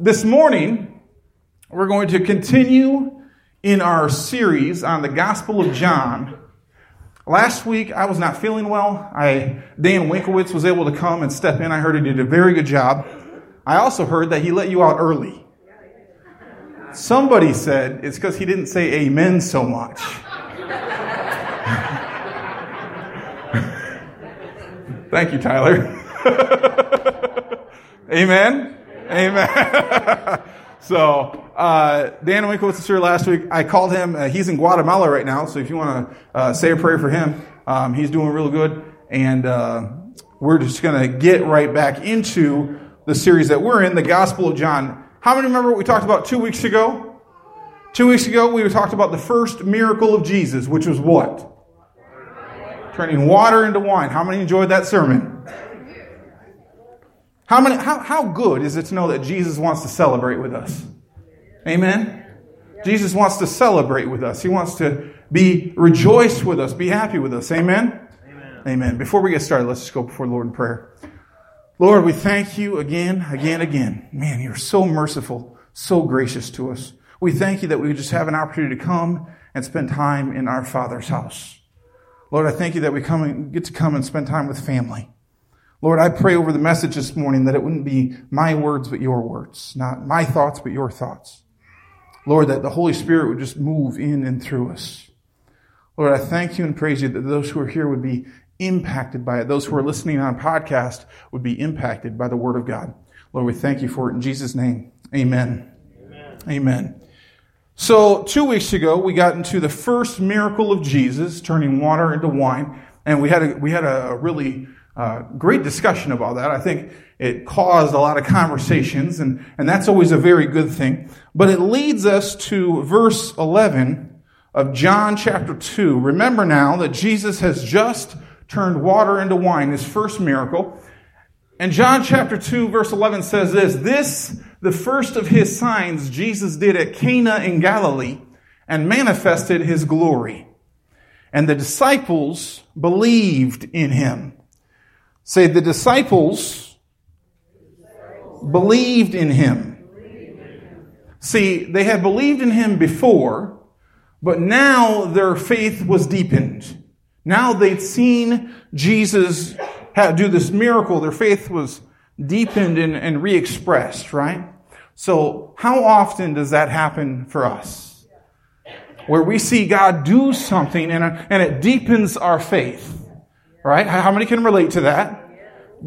this morning, we're going to continue in our series on the Gospel of John. Last week, I was not feeling well. I, Dan Winkowitz was able to come and step in. I heard he did a very good job. I also heard that he let you out early. Somebody said it's because he didn't say amen so much. Thank you, Tyler. amen. Amen. so, uh, Dan Winkowitz was here last week. I called him. Uh, he's in Guatemala right now. So if you want to uh, say a prayer for him, um, he's doing real good. And uh, we're just going to get right back into the series that we're in, the Gospel of John. How many remember what we talked about two weeks ago? Two weeks ago, we talked about the first miracle of Jesus, which was what? Turning water into wine. How many enjoyed that sermon? How, many, how, how good is it to know that Jesus wants to celebrate with us? Amen? Jesus wants to celebrate with us. He wants to be rejoice with us, be happy with us. Amen? Amen. Amen. Before we get started, let's just go before the Lord in prayer. Lord, we thank you again, again, again. Man, you're so merciful, so gracious to us. We thank you that we just have an opportunity to come and spend time in our Father's house. Lord, I thank you that we come and get to come and spend time with family. Lord, I pray over the message this morning that it wouldn't be my words, but your words, not my thoughts, but your thoughts. Lord, that the Holy Spirit would just move in and through us. Lord, I thank you and praise you that those who are here would be impacted by it. Those who are listening on podcast would be impacted by the Word of God. Lord, we thank you for it in Jesus' name. Amen. Amen. Amen. So, two weeks ago, we got into the first miracle of Jesus, turning water into wine, and we had a, we had a really uh, great discussion about that. I think it caused a lot of conversations, and, and that's always a very good thing. But it leads us to verse 11 of John chapter 2. Remember now that Jesus has just turned water into wine, his first miracle. And John chapter 2 verse 11 says this, this, the first of his signs Jesus did at Cana in Galilee and manifested his glory. And the disciples believed in him. Say, the disciples believed in him. See, they had believed in him before, but now their faith was deepened. Now they'd seen Jesus do this miracle. Their faith was deepened and, and re-expressed, right? So how often does that happen for us? Where we see God do something and, and it deepens our faith, right? How many can relate to that?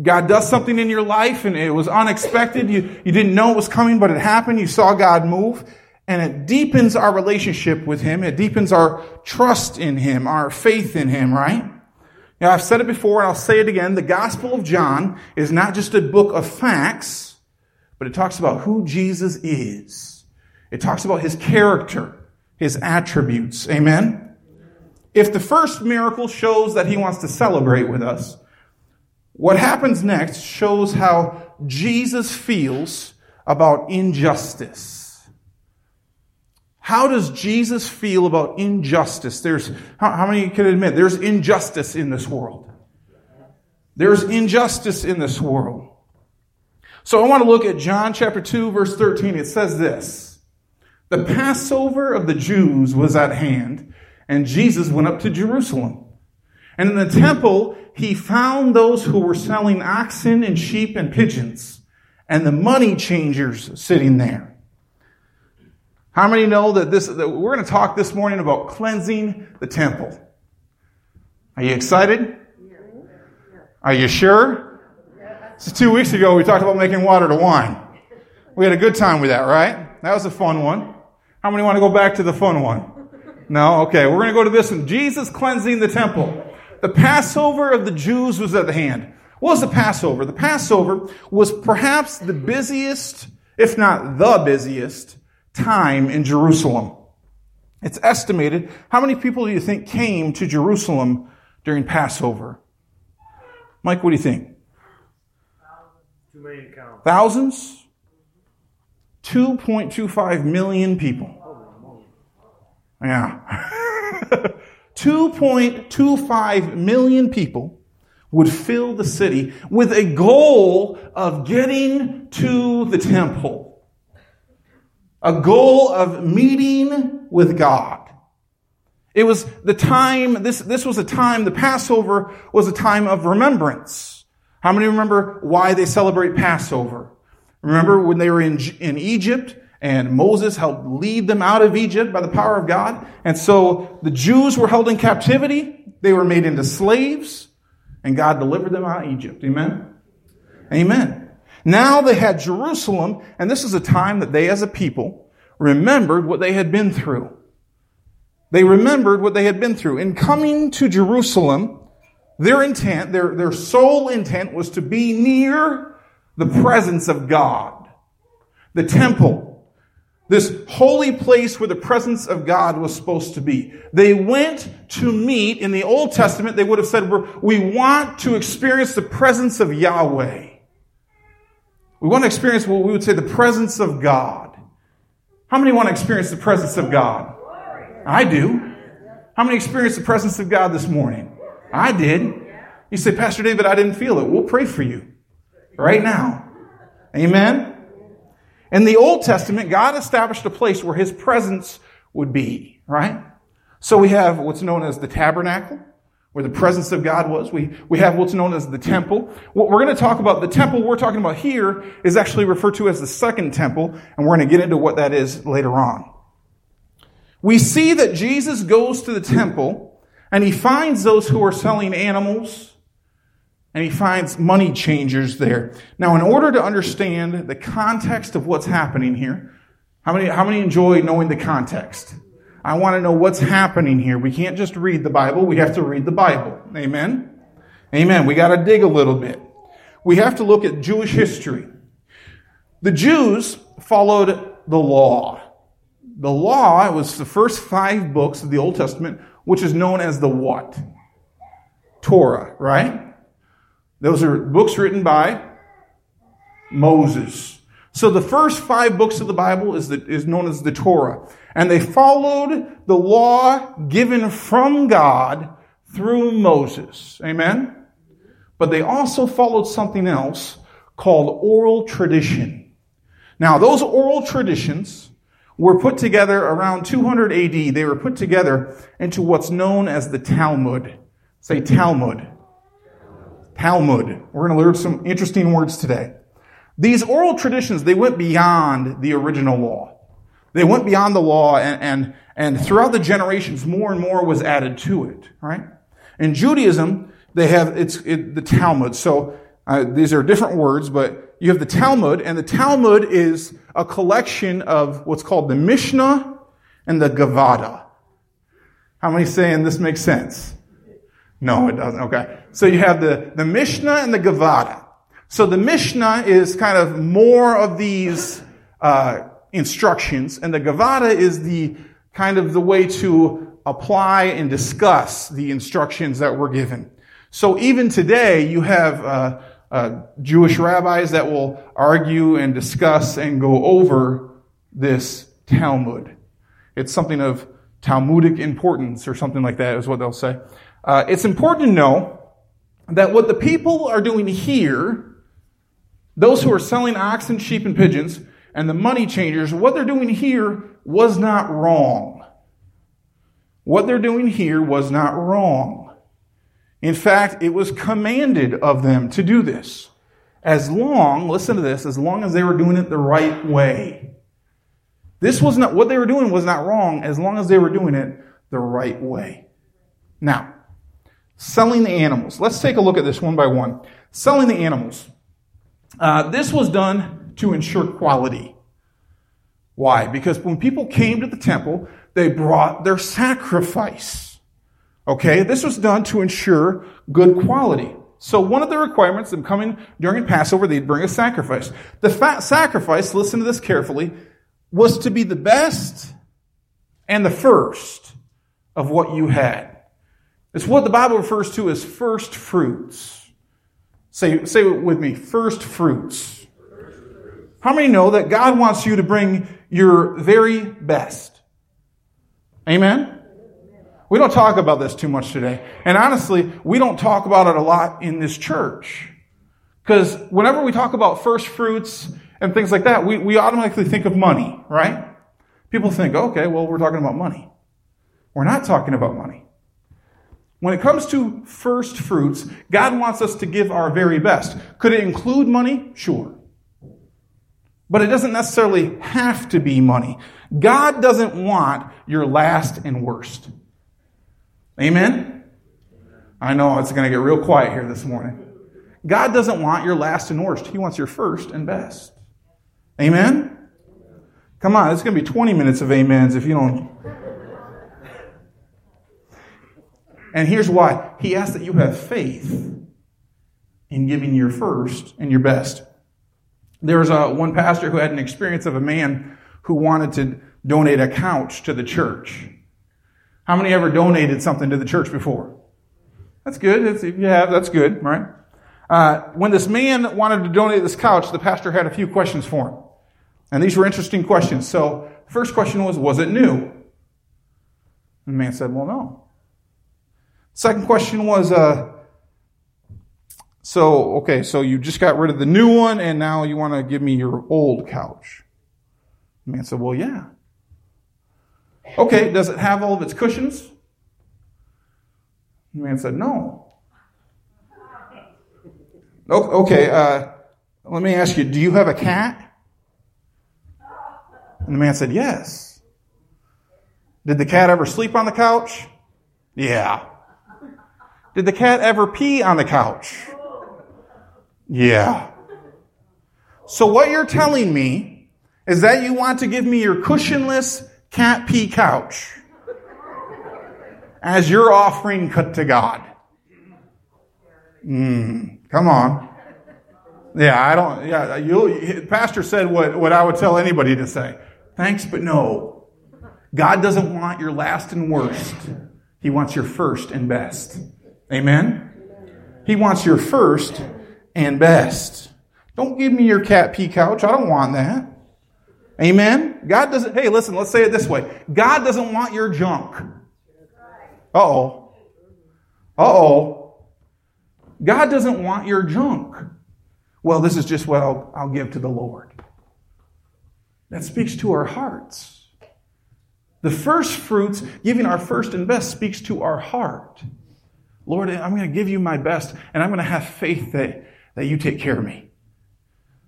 God does something in your life and it was unexpected. You, you didn't know it was coming, but it happened. You saw God move and it deepens our relationship with Him. It deepens our trust in Him, our faith in Him, right? Now, I've said it before and I'll say it again. The Gospel of John is not just a book of facts, but it talks about who Jesus is. It talks about His character, His attributes. Amen? If the first miracle shows that He wants to celebrate with us, what happens next shows how Jesus feels about injustice. How does Jesus feel about injustice? There's, how, how, many can admit there's injustice in this world? There's injustice in this world. So I want to look at John chapter 2 verse 13. It says this. The Passover of the Jews was at hand and Jesus went up to Jerusalem. And in the temple, he found those who were selling oxen and sheep and pigeons and the money changers sitting there. How many know that this, that we're going to talk this morning about cleansing the temple? Are you excited? Are you sure? So two weeks ago, we talked about making water to wine. We had a good time with that, right? That was a fun one. How many want to go back to the fun one? No? Okay, we're going to go to this one. Jesus cleansing the temple. The Passover of the Jews was at hand. What was the Passover? The Passover was perhaps the busiest, if not the busiest, time in Jerusalem. It's estimated. How many people do you think came to Jerusalem during Passover? Mike, what do you think? Thousands? 2.25 million people. Yeah. 2.25 million people would fill the city with a goal of getting to the temple. a goal of meeting with God. It was the time, this, this was a time, the Passover was a time of remembrance. How many remember why they celebrate Passover? Remember when they were in, in Egypt and Moses helped lead them out of Egypt by the power of God? And so the Jews were held in captivity. They were made into slaves and God delivered them out of Egypt. Amen? Amen. Now they had Jerusalem and this is a time that they as a people remembered what they had been through. They remembered what they had been through. In coming to Jerusalem, their intent, their, their sole intent was to be near the presence of God. The temple. This holy place where the presence of God was supposed to be. They went to meet, in the Old Testament, they would have said, we want to experience the presence of Yahweh. We want to experience what we would say the presence of God. How many want to experience the presence of God? I do. How many experienced the presence of God this morning? I did. You say, Pastor David, I didn't feel it. We'll pray for you right now. Amen. In the Old Testament, God established a place where his presence would be, right? So we have what's known as the tabernacle, where the presence of God was. We, we have what's known as the temple. What we're going to talk about, the temple we're talking about here is actually referred to as the second temple, and we're going to get into what that is later on we see that Jesus goes to the temple and he finds those who are selling animals and he finds money changers there. Now, in order to understand the context of what's happening here, how many, how many enjoy knowing the context? I want to know what's happening here. We can't just read the Bible. We have to read the Bible. Amen? Amen. We got to dig a little bit. We have to look at Jewish history. The Jews followed the law the law was the first five books of the Old Testament, which is known as the what? Torah, right? Those are books written by Moses. So the first five books of the Bible is, the, is known as the Torah. And they followed the law given from God through Moses. Amen? But they also followed something else called oral tradition. Now, those oral traditions were put together around 200 AD. They were put together into what's known as the Talmud. Say Talmud. Talmud. We're going to learn some interesting words today. These oral traditions, they went beyond the original law. They went beyond the law and, and, and throughout the generations, more and more was added to it, right? In Judaism, they have, it's it, the Talmud. So, uh, these are different words, but you have the Talmud, and the Talmud is a collection of what's called the Mishnah and the Gavada. How many saying this makes sense? No, it doesn't. Okay. So you have the, the Mishnah and the Gavada. So the Mishnah is kind of more of these uh, instructions, and the Gavada is the kind of the way to apply and discuss the instructions that were given. So even today, you have uh, uh, Jewish rabbis that will argue and discuss and go over this Talmud. It's something of Talmudic importance or something like that is what they'll say. Uh, it's important to know that what the people are doing here, those who are selling oxen, sheep, and pigeons, and the money changers, what they're doing here was not wrong. What they're doing here was not wrong. In fact, it was commanded of them to do this. As long, listen to this, as long as they were doing it the right way. This was not, what they were doing was not wrong as long as they were doing it the right way. Now, selling the animals. Let's take a look at this one by one. Selling the animals. Uh, this was done to ensure quality. Why? Because when people came to the temple, they brought their sacrifice. Okay, this was done to ensure good quality. So one of the requirements of coming during Passover, they'd bring a sacrifice. The fat sacrifice, listen to this carefully, was to be the best and the first of what you had. It's what the Bible refers to as first fruits. Say, say it with me, first fruits. How many know that God wants you to bring your very best? Amen? We don't talk about this too much today. And honestly, we don't talk about it a lot in this church. Because whenever we talk about first fruits and things like that, we, we automatically think of money, right? People think, okay, well, we're talking about money. We're not talking about money. When it comes to first fruits, God wants us to give our very best. Could it include money? Sure. But it doesn't necessarily have to be money. God doesn't want your last and worst. Amen? I know it's going to get real quiet here this morning. God doesn't want your last and worst. He wants your first and best. Amen? Come on, it's going to be 20 minutes of amens if you don't. And here's why He asks that you have faith in giving your first and your best. There was a, one pastor who had an experience of a man who wanted to donate a couch to the church. How many ever donated something to the church before? That's good. That's, if you have, that's good, right? Uh, when this man wanted to donate this couch, the pastor had a few questions for him. And these were interesting questions. So, first question was, was it new? And the man said, well, no. Second question was, uh, so, okay, so you just got rid of the new one and now you want to give me your old couch. The man said, well, yeah. Okay, does it have all of its cushions? The man said, no. Okay, uh, let me ask you, do you have a cat? And the man said, Yes. Did the cat ever sleep on the couch? Yeah. Did the cat ever pee on the couch? Yeah. So what you're telling me is that you want to give me your cushionless cat pee couch as your offering cut to God. Mm, come on. Yeah, I don't, yeah, you, pastor said what, what I would tell anybody to say. Thanks, but no. God doesn't want your last and worst. He wants your first and best. Amen? He wants your first and best. Don't give me your cat pee couch. I don't want that. Amen? God doesn't, hey, listen, let's say it this way. God doesn't want your junk. Uh oh. Uh oh. God doesn't want your junk. Well, this is just what I'll, I'll give to the Lord. That speaks to our hearts. The first fruits, giving our first and best, speaks to our heart. Lord, I'm going to give you my best, and I'm going to have faith that, that you take care of me.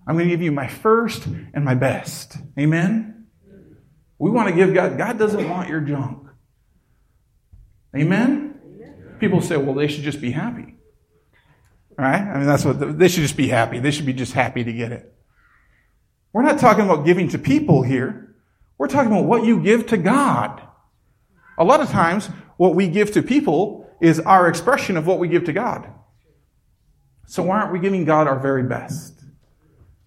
I'm going to give you my first and my best. Amen? We want to give God, God doesn't want your junk. Amen? People say, well, they should just be happy. Right? I mean, that's what, they should just be happy. They should be just happy to get it. We're not talking about giving to people here. We're talking about what you give to God. A lot of times, what we give to people is our expression of what we give to God. So why aren't we giving God our very best?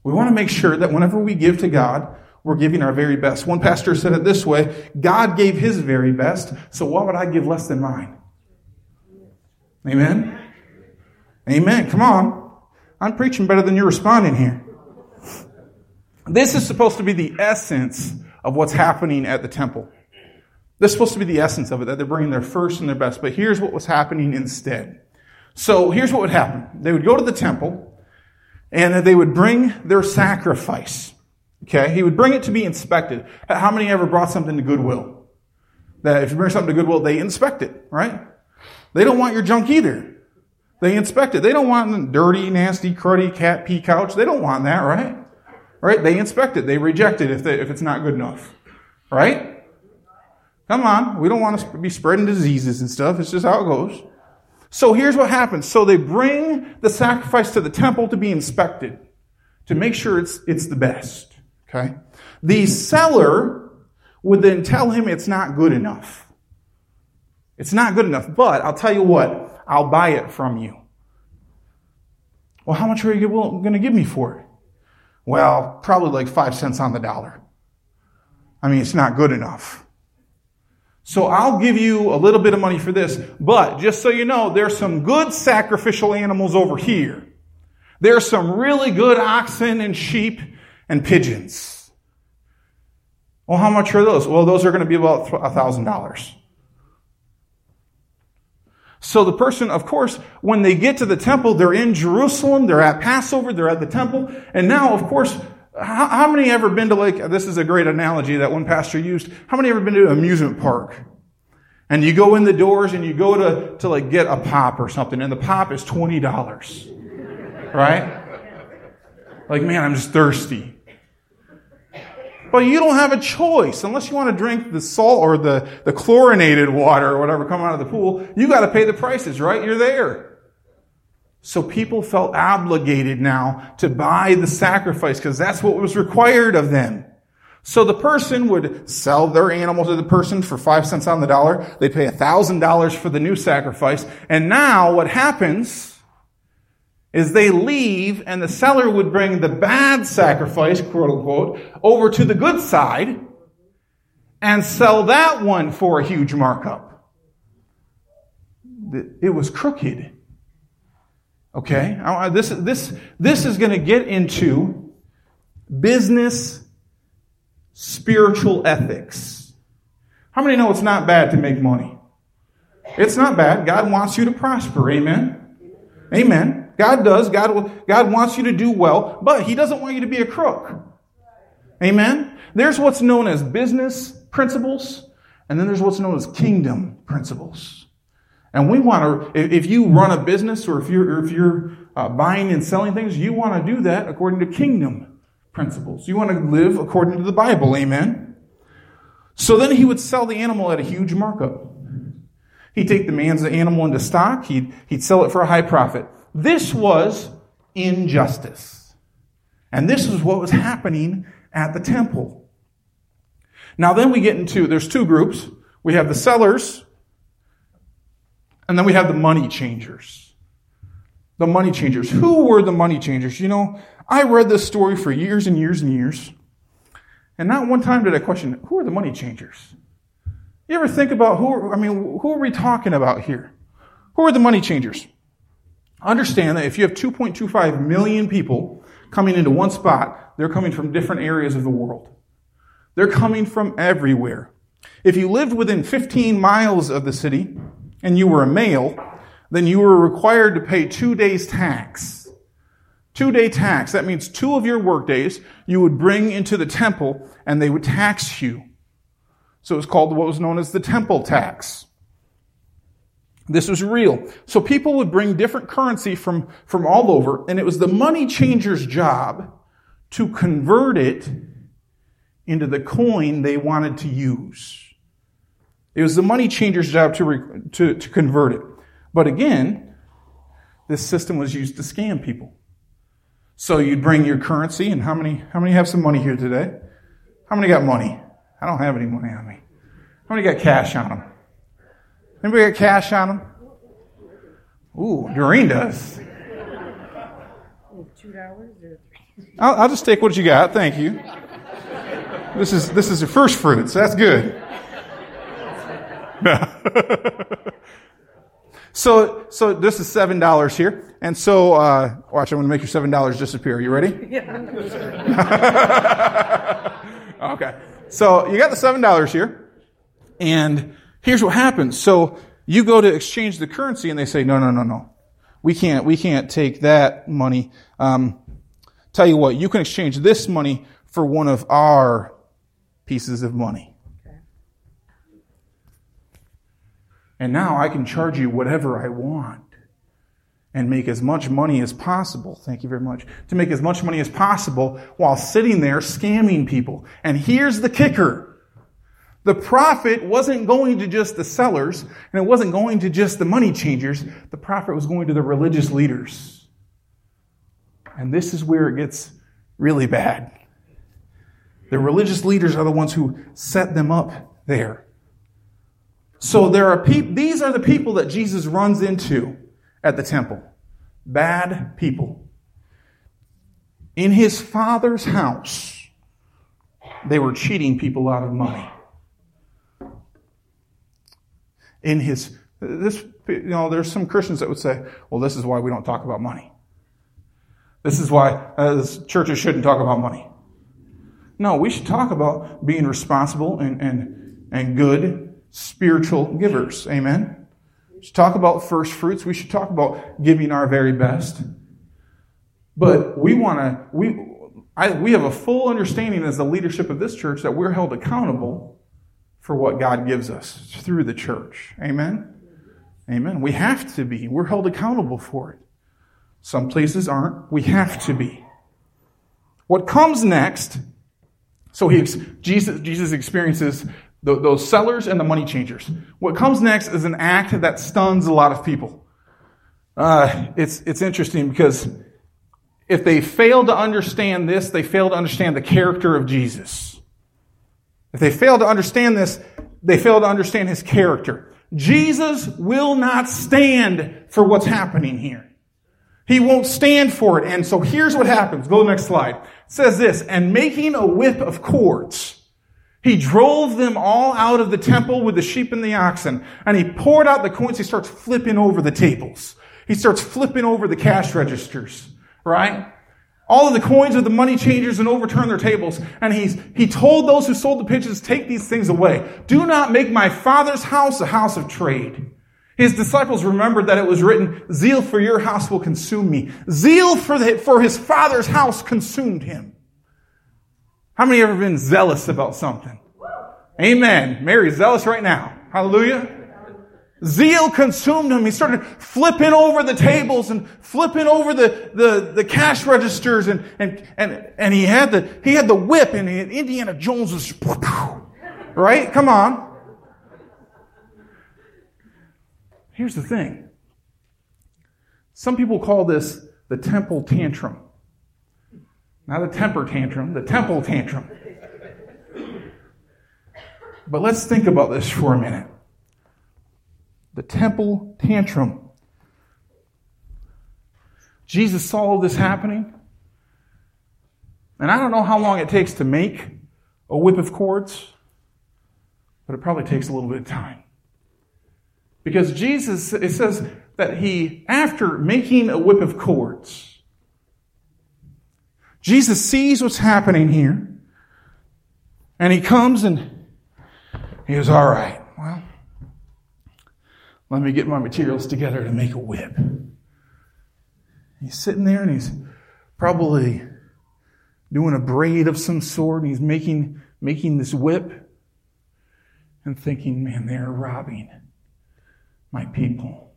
We want to make sure that whenever we give to God, we're giving our very best. One pastor said it this way God gave his very best, so why would I give less than mine? Amen? Amen. Come on. I'm preaching better than you're responding here. This is supposed to be the essence of what's happening at the temple. This is supposed to be the essence of it, that they're bringing their first and their best. But here's what was happening instead. So here's what would happen. They would go to the temple and they would bring their sacrifice. Okay? He would bring it to be inspected. How many ever brought something to Goodwill? That if you bring something to Goodwill, they inspect it, right? They don't want your junk either. They inspect it. They don't want dirty, nasty, cruddy cat pee couch. They don't want that, right? Right? They inspect it. They reject it if, they, if it's not good enough. Right? Come on. We don't want to be spreading diseases and stuff. It's just how it goes. So here's what happens. So they bring the sacrifice to the temple to be inspected to make sure it's, it's the best. Okay? The seller would then tell him it's not good enough. It's not good enough, but I'll tell you what, I'll buy it from you. Well, how much are you going to give me for it? Well, probably like five cents on the dollar. I mean, it's not good enough. So I'll give you a little bit of money for this, but just so you know, there's some good sacrificial animals over here. There's some really good oxen and sheep and pigeons. Well, how much are those? Well, those are going to be about a thousand dollars. So the person, of course, when they get to the temple, they're in Jerusalem, they're at Passover, they're at the temple, and now, of course, how, how, many ever been to like, this is a great analogy that one pastor used. How many ever been to an amusement park? And you go in the doors and you go to, to like get a pop or something and the pop is $20. Right? Like, man, I'm just thirsty. But you don't have a choice. Unless you want to drink the salt or the, the chlorinated water or whatever coming out of the pool, you got to pay the prices, right? You're there. So people felt obligated now to buy the sacrifice because that's what was required of them. So the person would sell their animal to the person for five cents on the dollar. They'd pay a thousand dollars for the new sacrifice. And now what happens is they leave and the seller would bring the bad sacrifice, quote unquote, over to the good side and sell that one for a huge markup. It was crooked. Okay? This, this, this is going to get into business spiritual ethics. How many know it's not bad to make money? It's not bad. God wants you to prosper. Amen? Amen. God does. God, God wants you to do well, but He doesn't want you to be a crook. Amen? There's what's known as business principles, and then there's what's known as kingdom principles. And we want to, if you run a business or if you're, if you're uh, buying and selling things, you want to do that according to kingdom principles. You want to live according to the Bible. Amen? So then he would sell the animal at a huge markup. He'd take the man's animal into stock. He'd, he'd sell it for a high profit. This was injustice. And this is what was happening at the temple. Now then we get into, there's two groups. We have the sellers, and then we have the money changers. The money changers. Who were the money changers? You know, I read this story for years and years and years. And not one time did I question, who are the money changers? You ever think about who, I mean, who are we talking about here? Who are the money changers? Understand that if you have 2.25 million people coming into one spot, they're coming from different areas of the world. They're coming from everywhere. If you lived within 15 miles of the city and you were a male, then you were required to pay two days tax. Two day tax. That means two of your work days you would bring into the temple and they would tax you. So it was called what was known as the temple tax. This was real. So people would bring different currency from, from all over, and it was the money changer's job to convert it into the coin they wanted to use. It was the money changer's job to, re, to, to convert it. But again, this system was used to scam people. So you'd bring your currency, and how many, how many have some money here today? How many got money? I don't have any money on me. How many got cash on them? Anybody got cash on them? Ooh, Doreen does. Two dollars I'll, I'll just take what you got. Thank you. This is this is your first fruits. That's good. so so this is seven dollars here, and so uh, watch. I'm going to make your seven dollars disappear. You ready? Yeah. okay. So you got the seven dollars here, and Here's what happens. So you go to exchange the currency and they say, no, no, no, no. We can't, we can't take that money. Um, tell you what, you can exchange this money for one of our pieces of money. And now I can charge you whatever I want and make as much money as possible. Thank you very much. To make as much money as possible while sitting there scamming people. And here's the kicker. The profit wasn't going to just the sellers, and it wasn't going to just the money changers. The profit was going to the religious leaders. And this is where it gets really bad. The religious leaders are the ones who set them up there. So there are people, these are the people that Jesus runs into at the temple. Bad people. In his father's house, they were cheating people out of money in his this you know there's some christians that would say well this is why we don't talk about money this is why uh, as churches shouldn't talk about money no we should talk about being responsible and and and good spiritual givers amen we should talk about first fruits we should talk about giving our very best but we want to we I, we have a full understanding as the leadership of this church that we're held accountable for what God gives us through the church. Amen? Amen. We have to be. We're held accountable for it. Some places aren't. We have to be. What comes next, so he, Jesus, Jesus experiences the, those sellers and the money changers. What comes next is an act that stuns a lot of people. Uh, it's, it's interesting because if they fail to understand this, they fail to understand the character of Jesus. If they fail to understand this, they fail to understand his character. Jesus will not stand for what's happening here. He won't stand for it. And so here's what happens. Go to the next slide. It says this, and making a whip of cords, he drove them all out of the temple with the sheep and the oxen, and he poured out the coins. He starts flipping over the tables. He starts flipping over the cash registers, right? All of the coins of the money changers and overturn their tables. And he's, he told those who sold the pigeons, take these things away. Do not make my father's house a house of trade. His disciples remembered that it was written, zeal for your house will consume me. Zeal for, the, for his father's house consumed him. How many ever been zealous about something? Amen. Mary's zealous right now. Hallelujah. Zeal consumed him. He started flipping over the tables and flipping over the, the, the cash registers and, and, and, and he had the, he had the whip and had, Indiana Jones was, right? Come on. Here's the thing. Some people call this the temple tantrum. Not a temper tantrum, the temple tantrum. But let's think about this for a minute the temple tantrum. Jesus saw this happening. And I don't know how long it takes to make a whip of cords, but it probably takes a little bit of time. Because Jesus, it says that he, after making a whip of cords, Jesus sees what's happening here, and he comes and he goes, All right, well, let me get my materials together to make a whip. He's sitting there and he's probably doing a braid of some sort and he's making, making this whip and thinking, man, they're robbing my people.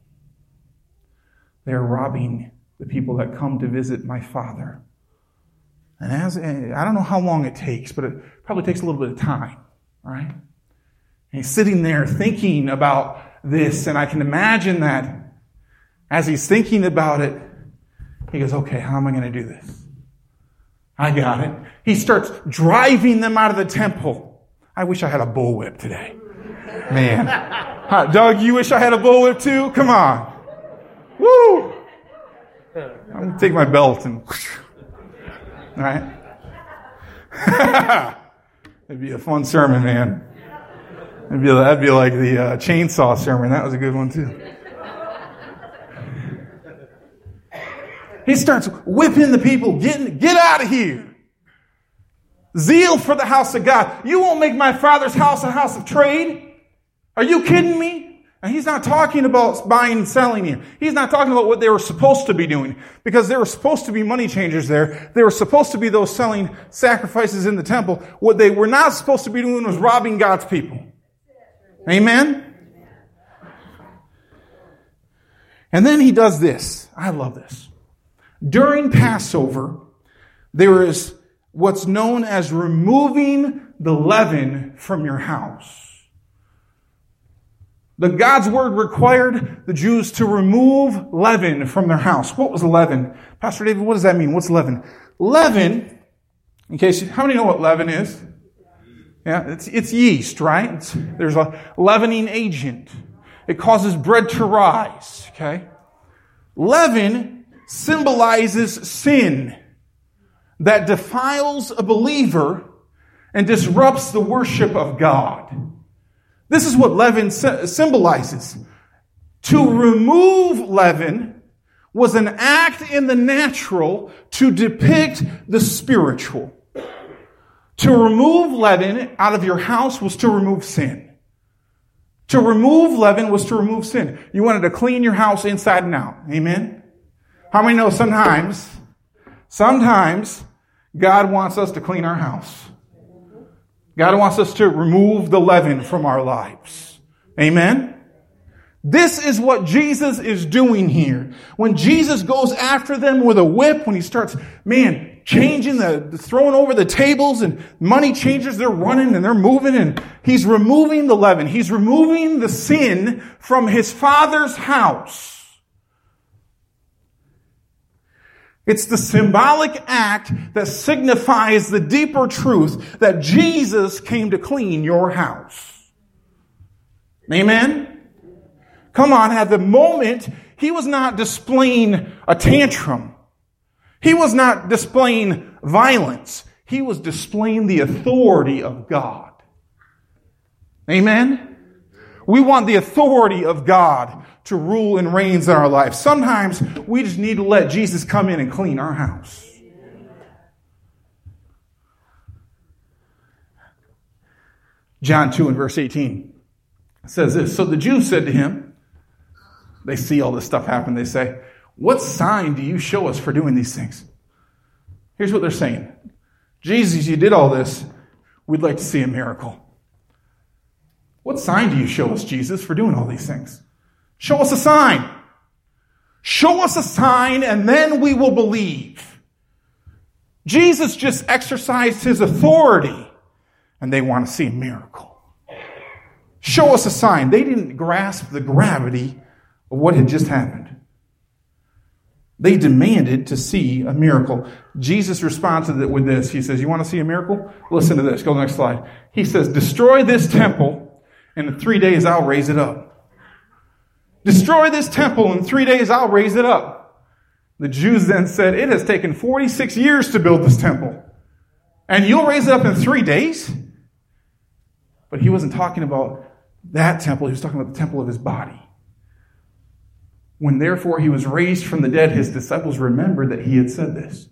They're robbing the people that come to visit my father. And as eh, I don't know how long it takes, but it probably takes a little bit of time, right? And he's sitting there thinking about this. And I can imagine that as he's thinking about it, he goes, okay, how am I going to do this? I got it. He starts driving them out of the temple. I wish I had a bullwhip today. Man. Huh, Doug, you wish I had a bullwhip too? Come on. Woo! I'm going to take my belt and. Right? It'd be a fun sermon, man. That'd be, that'd be like the uh, chainsaw sermon. That was a good one too. He starts whipping the people, getting, get out of here. Zeal for the house of God. You won't make my father's house a house of trade. Are you kidding me? And he's not talking about buying and selling here. He's not talking about what they were supposed to be doing because there were supposed to be money changers there. They were supposed to be those selling sacrifices in the temple. What they were not supposed to be doing was robbing God's people. Amen? And then he does this. I love this. During Passover, there is what's known as removing the leaven from your house. The God's word required the Jews to remove leaven from their house. What was leaven? Pastor David, what does that mean? What's leaven? Leaven, in case, how many know what leaven is? Yeah, it's, it's yeast, right? It's, there's a leavening agent. It causes bread to rise, okay? Leaven symbolizes sin that defiles a believer and disrupts the worship of God. This is what leaven symbolizes. To remove leaven was an act in the natural to depict the spiritual. To remove leaven out of your house was to remove sin. To remove leaven was to remove sin. You wanted to clean your house inside and out. Amen? How many know sometimes, sometimes God wants us to clean our house. God wants us to remove the leaven from our lives. Amen? This is what Jesus is doing here. When Jesus goes after them with a whip, when he starts, man, changing the, throwing over the tables and money changers, they're running and they're moving and he's removing the leaven. He's removing the sin from his father's house. It's the symbolic act that signifies the deeper truth that Jesus came to clean your house. Amen? Come on, at the moment, he was not displaying a tantrum. He was not displaying violence. He was displaying the authority of God. Amen? We want the authority of God to rule and reigns in our life. Sometimes we just need to let Jesus come in and clean our house. John 2 and verse 18 says this So the Jews said to him, they see all this stuff happen. They say, What sign do you show us for doing these things? Here's what they're saying Jesus, you did all this. We'd like to see a miracle. What sign do you show us, Jesus, for doing all these things? Show us a sign. Show us a sign, and then we will believe. Jesus just exercised his authority, and they want to see a miracle. Show us a sign. They didn't grasp the gravity of what had just happened. They demanded to see a miracle. Jesus responded with this. He says, You want to see a miracle? Listen to this. Go to the next slide. He says, Destroy this temple, and in three days I'll raise it up. Destroy this temple, in three days I'll raise it up. The Jews then said, It has taken 46 years to build this temple, and you'll raise it up in three days? But he wasn't talking about that temple, he was talking about the temple of his body. When therefore he was raised from the dead, his disciples remembered that he had said this.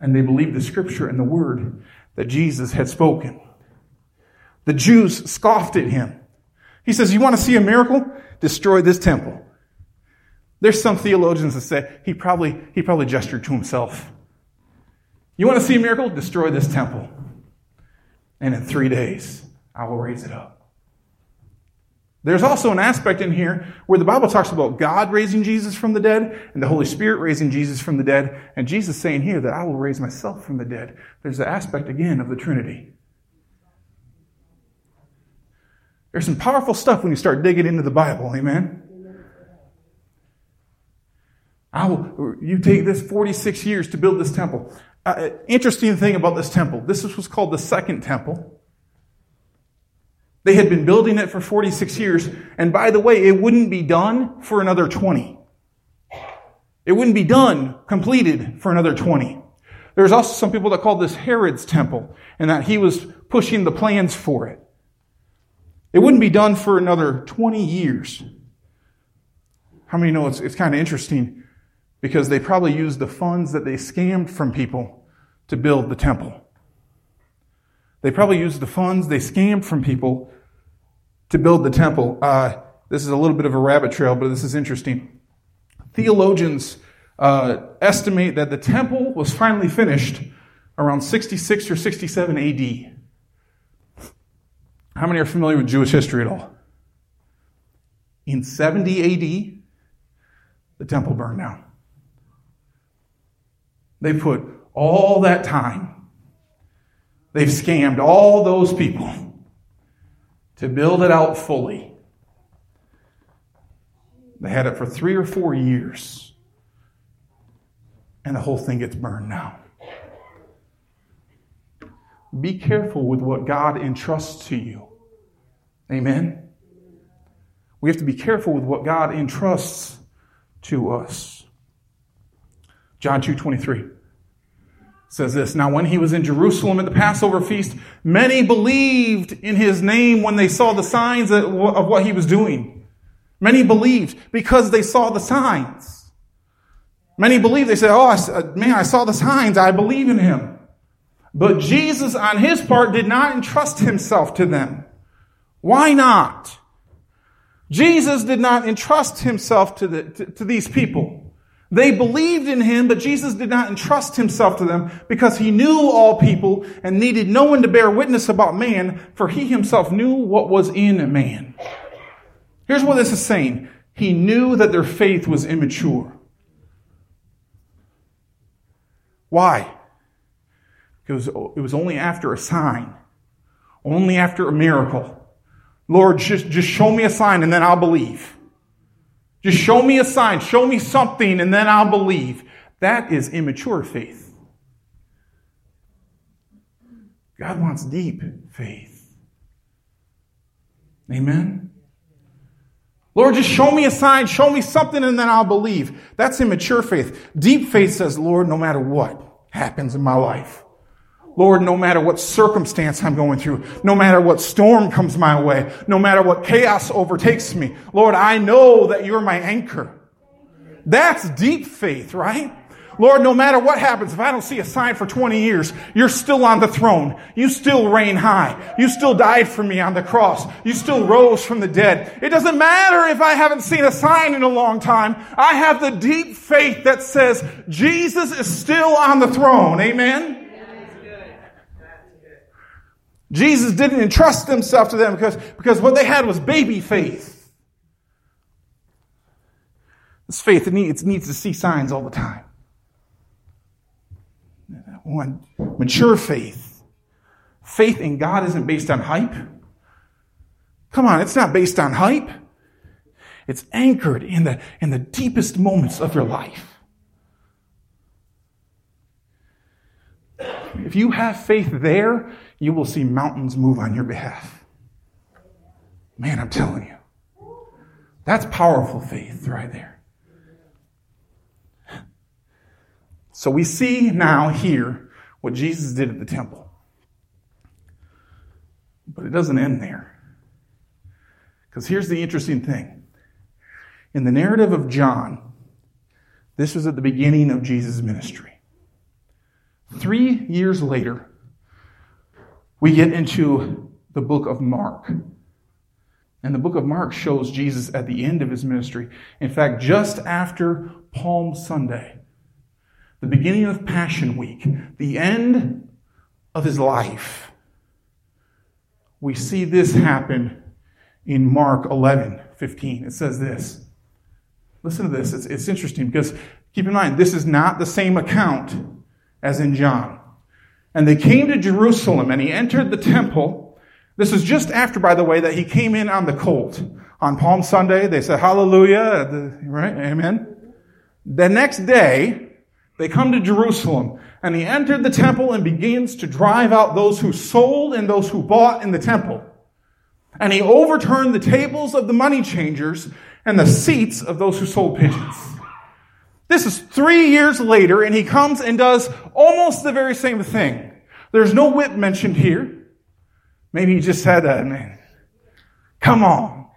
And they believed the scripture and the word that Jesus had spoken. The Jews scoffed at him. He says, You want to see a miracle? Destroy this temple. There's some theologians that say he probably, he probably gestured to himself. You want to see a miracle? Destroy this temple. And in three days, I will raise it up. There's also an aspect in here where the Bible talks about God raising Jesus from the dead and the Holy Spirit raising Jesus from the dead, and Jesus saying here that I will raise myself from the dead. There's the aspect again of the Trinity. There's some powerful stuff when you start digging into the Bible, amen? I will, you take this 46 years to build this temple. Uh, interesting thing about this temple this was called the second temple. They had been building it for 46 years. And by the way, it wouldn't be done for another 20. It wouldn't be done, completed for another 20. There's also some people that call this Herod's temple and that he was pushing the plans for it. It wouldn't be done for another 20 years. How many know it's, it's kind of interesting because they probably used the funds that they scammed from people to build the temple. They probably used the funds they scammed from people to build the temple. Uh, this is a little bit of a rabbit trail, but this is interesting. Theologians uh, estimate that the temple was finally finished around 66 or 67 AD. How many are familiar with Jewish history at all? In 70 AD, the temple burned down. They put all that time, they've scammed all those people to build it out fully. They had it for three or four years, and the whole thing gets burned now. Be careful with what God entrusts to you. Amen? We have to be careful with what God entrusts to us. John 2 23 says this Now, when he was in Jerusalem at the Passover feast, many believed in his name when they saw the signs of what he was doing. Many believed because they saw the signs. Many believed, they said, Oh, uh, man, I saw the signs. I believe in him. But Jesus, on his part, did not entrust himself to them. Why not? Jesus did not entrust himself to, the, to, to these people. They believed in him, but Jesus did not entrust himself to them because he knew all people and needed no one to bear witness about man, for he himself knew what was in man. Here's what this is saying. He knew that their faith was immature. Why? Because it was only after a sign, only after a miracle. Lord, just, just show me a sign and then I'll believe. Just show me a sign, show me something, and then I'll believe. That is immature faith. God wants deep faith. Amen? Lord, just show me a sign, show me something, and then I'll believe. That's immature faith. Deep faith says, Lord, no matter what happens in my life, Lord, no matter what circumstance I'm going through, no matter what storm comes my way, no matter what chaos overtakes me, Lord, I know that you're my anchor. That's deep faith, right? Lord, no matter what happens, if I don't see a sign for 20 years, you're still on the throne. You still reign high. You still died for me on the cross. You still rose from the dead. It doesn't matter if I haven't seen a sign in a long time. I have the deep faith that says Jesus is still on the throne. Amen? Jesus didn't entrust himself to them because, because what they had was baby faith. This faith it needs, it needs to see signs all the time. One, mature faith. Faith in God isn't based on hype. Come on, it's not based on hype. It's anchored in the, in the deepest moments of your life. If you have faith there, you will see mountains move on your behalf. Man, I'm telling you. That's powerful faith right there. So we see now here what Jesus did at the temple. But it doesn't end there. Because here's the interesting thing. In the narrative of John, this was at the beginning of Jesus' ministry. Three years later, we get into the book of Mark. And the book of Mark shows Jesus at the end of his ministry. In fact, just after Palm Sunday, the beginning of Passion Week, the end of his life, we see this happen in Mark 11 15. It says this. Listen to this. It's, it's interesting because keep in mind, this is not the same account as in John. And they came to Jerusalem, and he entered the temple. This is just after, by the way, that he came in on the colt. On Palm Sunday, they said, Hallelujah, right? Amen. The next day, they come to Jerusalem, and he entered the temple and begins to drive out those who sold and those who bought in the temple. And he overturned the tables of the money changers and the seats of those who sold pigeons. This is three years later, and he comes and does almost the very same thing. There's no whip mentioned here. Maybe he just had that, man. Come on.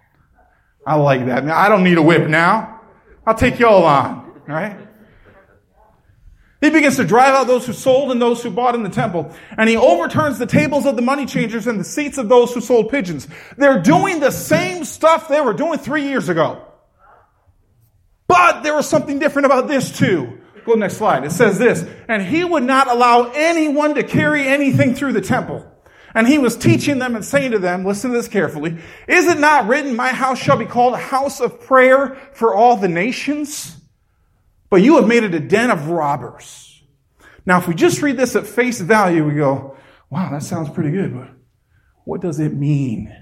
I like that. I don't need a whip now. I'll take y'all on, right? He begins to drive out those who sold and those who bought in the temple. And he overturns the tables of the money changers and the seats of those who sold pigeons. They're doing the same stuff they were doing three years ago. But there was something different about this too. Go next slide. It says this, and he would not allow anyone to carry anything through the temple. And he was teaching them and saying to them, listen to this carefully, is it not written, my house shall be called a house of prayer for all the nations? But you have made it a den of robbers. Now, if we just read this at face value, we go, wow, that sounds pretty good, but what does it mean?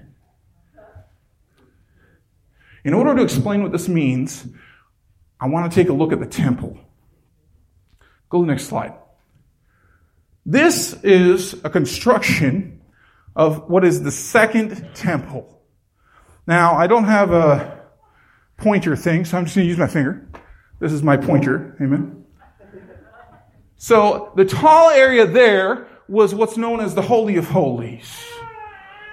In order to explain what this means, I want to take a look at the temple. Go to the next slide. This is a construction of what is the second temple. Now, I don't have a pointer thing, so I'm just going to use my finger. This is my pointer. Amen. So the tall area there was what's known as the Holy of Holies.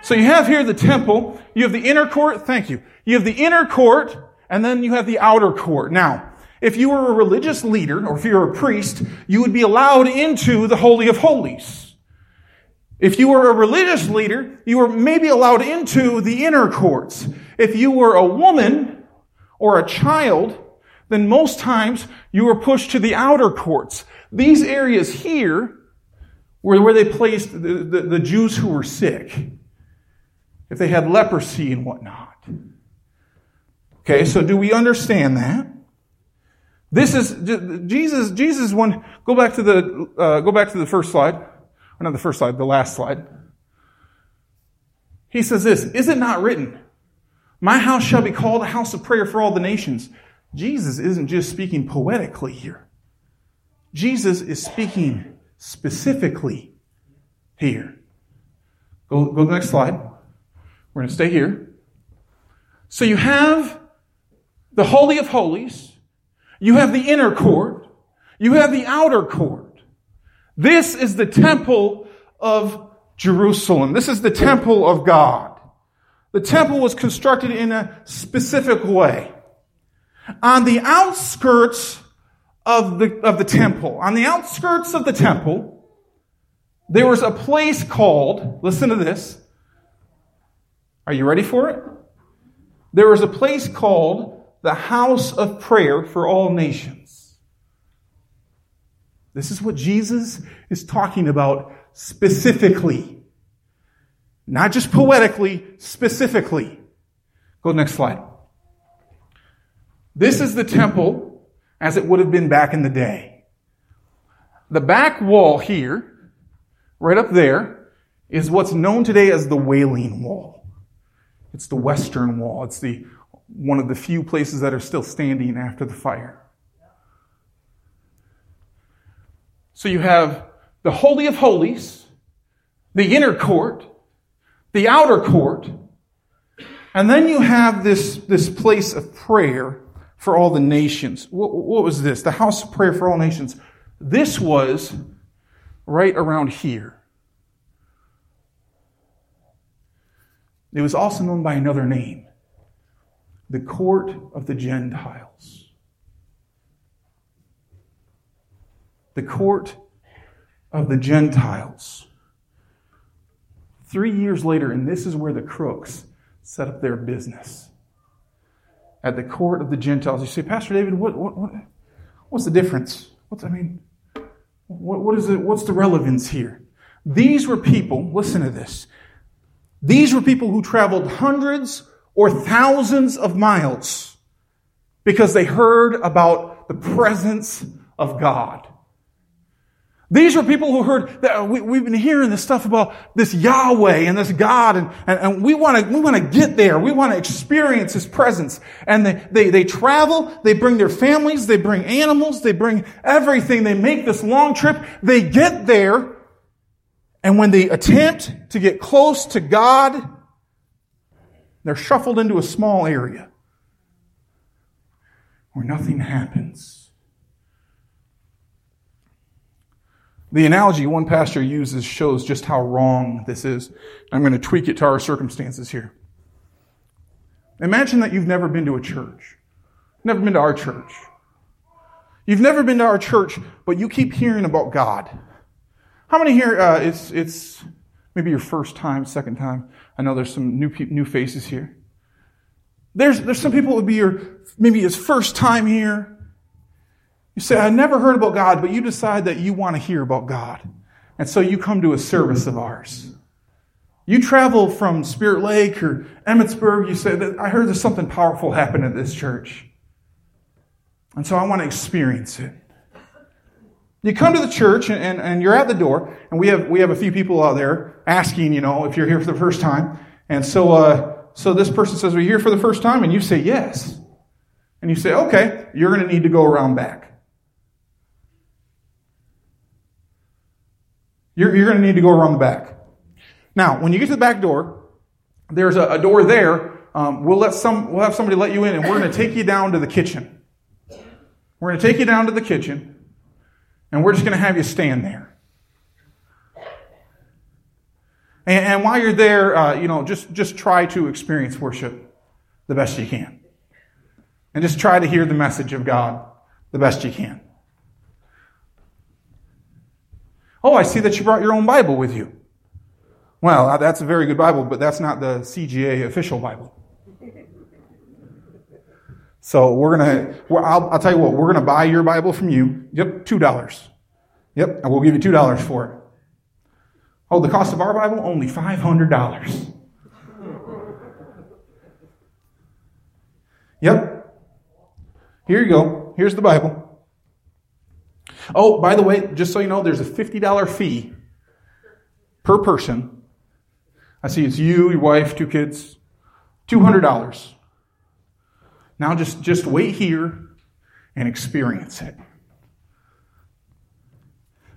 So you have here the temple, you have the inner court, thank you. You have the inner court, and then you have the outer court. Now, if you were a religious leader, or if you were a priest, you would be allowed into the Holy of Holies. If you were a religious leader, you were maybe allowed into the inner courts. If you were a woman or a child, then most times you were pushed to the outer courts. These areas here were where they placed the, the, the Jews who were sick, if they had leprosy and whatnot. Okay, so do we understand that? This is Jesus. Jesus. One. Go back to the. Uh, go back to the first slide. Or not the first slide. The last slide. He says this: Is it not written, "My house shall be called a house of prayer for all the nations"? Jesus isn't just speaking poetically here. Jesus is speaking specifically here. Go, go to the next slide. We're going to stay here. So you have the Holy of Holies. You have the inner court. You have the outer court. This is the temple of Jerusalem. This is the temple of God. The temple was constructed in a specific way. On the outskirts of the, of the temple, on the outskirts of the temple, there was a place called, listen to this. Are you ready for it? There was a place called the house of prayer for all nations. This is what Jesus is talking about specifically. Not just poetically, specifically. Go next slide. This is the temple as it would have been back in the day. The back wall here, right up there, is what's known today as the Wailing Wall. It's the western wall. It's the one of the few places that are still standing after the fire. So you have the Holy of Holies, the inner court, the outer court, and then you have this, this place of prayer for all the nations. What, what, was this? The house of prayer for all nations. This was right around here. It was also known by another name the court of the Gentiles. The court of the Gentiles. Three years later, and this is where the crooks set up their business at the court of the Gentiles. You say, Pastor David, what, what, what what's the difference? What's, I mean, what, what is it? What's the relevance here? These were people, listen to this. These were people who traveled hundreds or thousands of miles because they heard about the presence of God. These are people who heard that uh, we, have been hearing this stuff about this Yahweh and this God, and, and, and we want to we want to get there. We want to experience His presence. And they, they they travel. They bring their families. They bring animals. They bring everything. They make this long trip. They get there, and when they attempt to get close to God, they're shuffled into a small area where nothing happens. The analogy one pastor uses shows just how wrong this is. I'm going to tweak it to our circumstances here. Imagine that you've never been to a church, never been to our church. You've never been to our church, but you keep hearing about God. How many here? Uh, it's it's maybe your first time, second time. I know there's some new new faces here. There's there's some people that would be your maybe his first time here. You say, I never heard about God, but you decide that you want to hear about God. And so you come to a service of ours. You travel from Spirit Lake or Emmetsburg, you say, that I heard there's something powerful happen at this church. And so I want to experience it. You come to the church and, and, and, you're at the door, and we have, we have a few people out there asking, you know, if you're here for the first time. And so, uh, so this person says, Are you here for the first time? And you say, Yes. And you say, Okay, you're going to need to go around back. You're, you're going to need to go around the back. Now, when you get to the back door, there's a, a door there. Um, we'll let some, we'll have somebody let you in, and we're going to take you down to the kitchen. We're going to take you down to the kitchen, and we're just going to have you stand there. And, and while you're there, uh, you know, just just try to experience worship the best you can, and just try to hear the message of God the best you can. Oh, I see that you brought your own Bible with you. Well, uh, that's a very good Bible, but that's not the CGA official Bible. So we're gonna, I'll, I'll tell you what, we're gonna buy your Bible from you. Yep, two dollars. Yep, and we'll give you two dollars for it. Oh, the cost of our Bible only five hundred dollars. Yep. Here you go. Here's the Bible. Oh, by the way, just so you know, there's a $50 fee per person. I see it's you, your wife, two kids. $200. Now just, just wait here and experience it.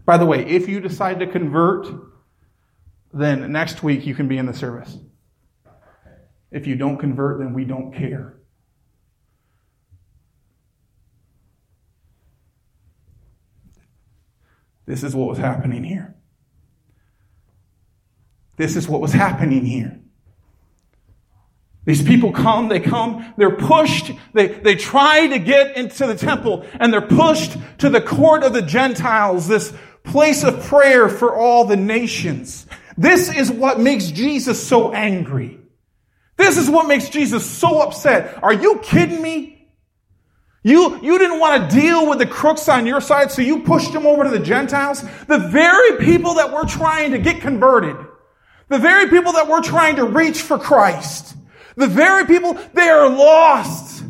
By the way, if you decide to convert, then next week you can be in the service. If you don't convert, then we don't care. This is what was happening here. This is what was happening here. These people come, they come, they're pushed, they, they try to get into the temple, and they're pushed to the court of the Gentiles, this place of prayer for all the nations. This is what makes Jesus so angry. This is what makes Jesus so upset. Are you kidding me? You, you didn't want to deal with the crooks on your side, so you pushed them over to the Gentiles. The very people that we're trying to get converted. The very people that we're trying to reach for Christ. The very people, they are lost.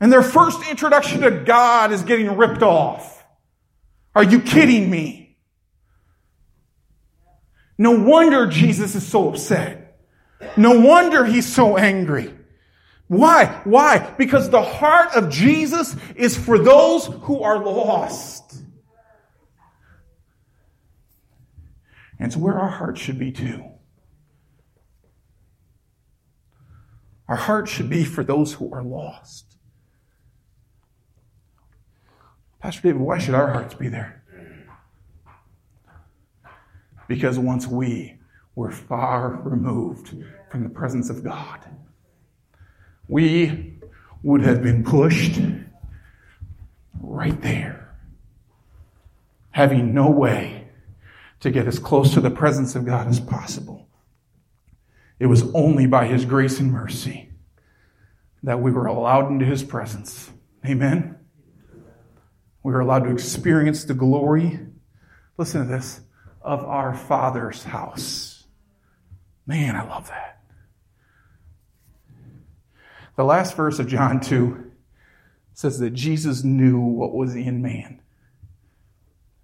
And their first introduction to God is getting ripped off. Are you kidding me? No wonder Jesus is so upset. No wonder he's so angry. Why? Why? Because the heart of Jesus is for those who are lost. And it's where our heart should be too. Our heart should be for those who are lost. Pastor David, why should our hearts be there? Because once we were far removed from the presence of God we would have been pushed right there, having no way to get as close to the presence of God as possible. It was only by His grace and mercy that we were allowed into His presence. Amen. We were allowed to experience the glory, listen to this, of our Father's house. Man, I love that. The last verse of John 2 says that Jesus knew what was in man.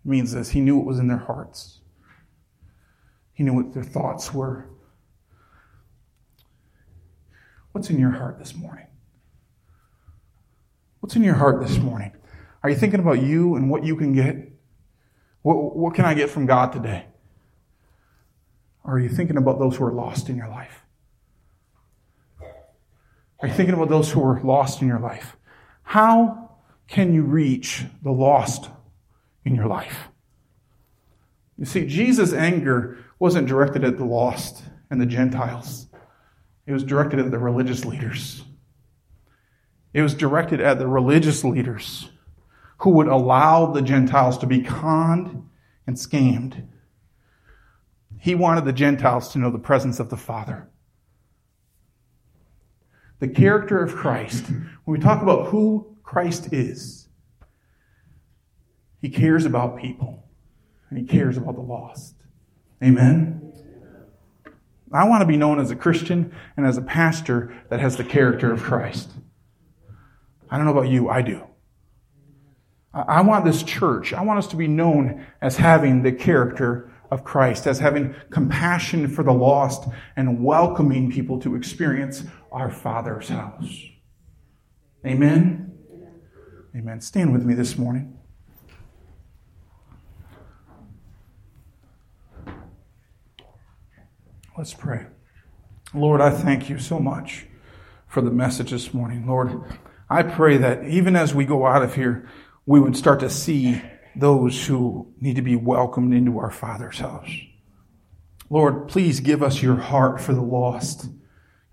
It means this He knew what was in their hearts, He knew what their thoughts were. What's in your heart this morning? What's in your heart this morning? Are you thinking about you and what you can get? What, what can I get from God today? Or are you thinking about those who are lost in your life? Are you thinking about those who are lost in your life? How can you reach the lost in your life? You see, Jesus' anger wasn't directed at the lost and the Gentiles. It was directed at the religious leaders. It was directed at the religious leaders who would allow the Gentiles to be conned and scammed. He wanted the Gentiles to know the presence of the Father the character of Christ, when we talk about who Christ is, he cares about people and he cares about the lost. Amen? I want to be known as a Christian and as a pastor that has the character of Christ. I don't know about you, I do. I want this church, I want us to be known as having the character of Christ, as having compassion for the lost and welcoming people to experience our Father's house. Amen? Amen. Stand with me this morning. Let's pray. Lord, I thank you so much for the message this morning. Lord, I pray that even as we go out of here, we would start to see those who need to be welcomed into our Father's house. Lord, please give us your heart for the lost.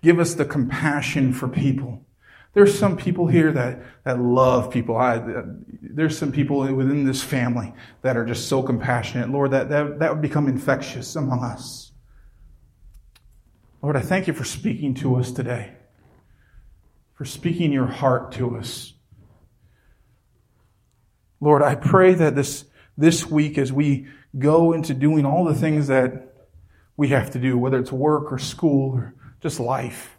Give us the compassion for people. There's some people here that, that love people. I, there's some people within this family that are just so compassionate. Lord, that, that, that would become infectious among us. Lord, I thank you for speaking to us today. for speaking your heart to us. Lord, I pray that this, this week, as we go into doing all the things that we have to do, whether it's work or school or just life,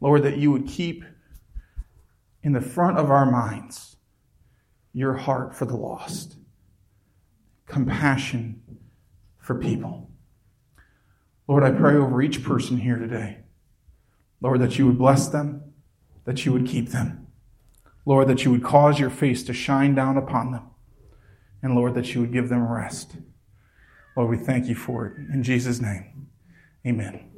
Lord, that you would keep in the front of our minds your heart for the lost, compassion for people. Lord, I pray over each person here today. Lord, that you would bless them, that you would keep them. Lord, that you would cause your face to shine down upon them. And Lord, that you would give them rest. Lord, we thank you for it. In Jesus' name, amen.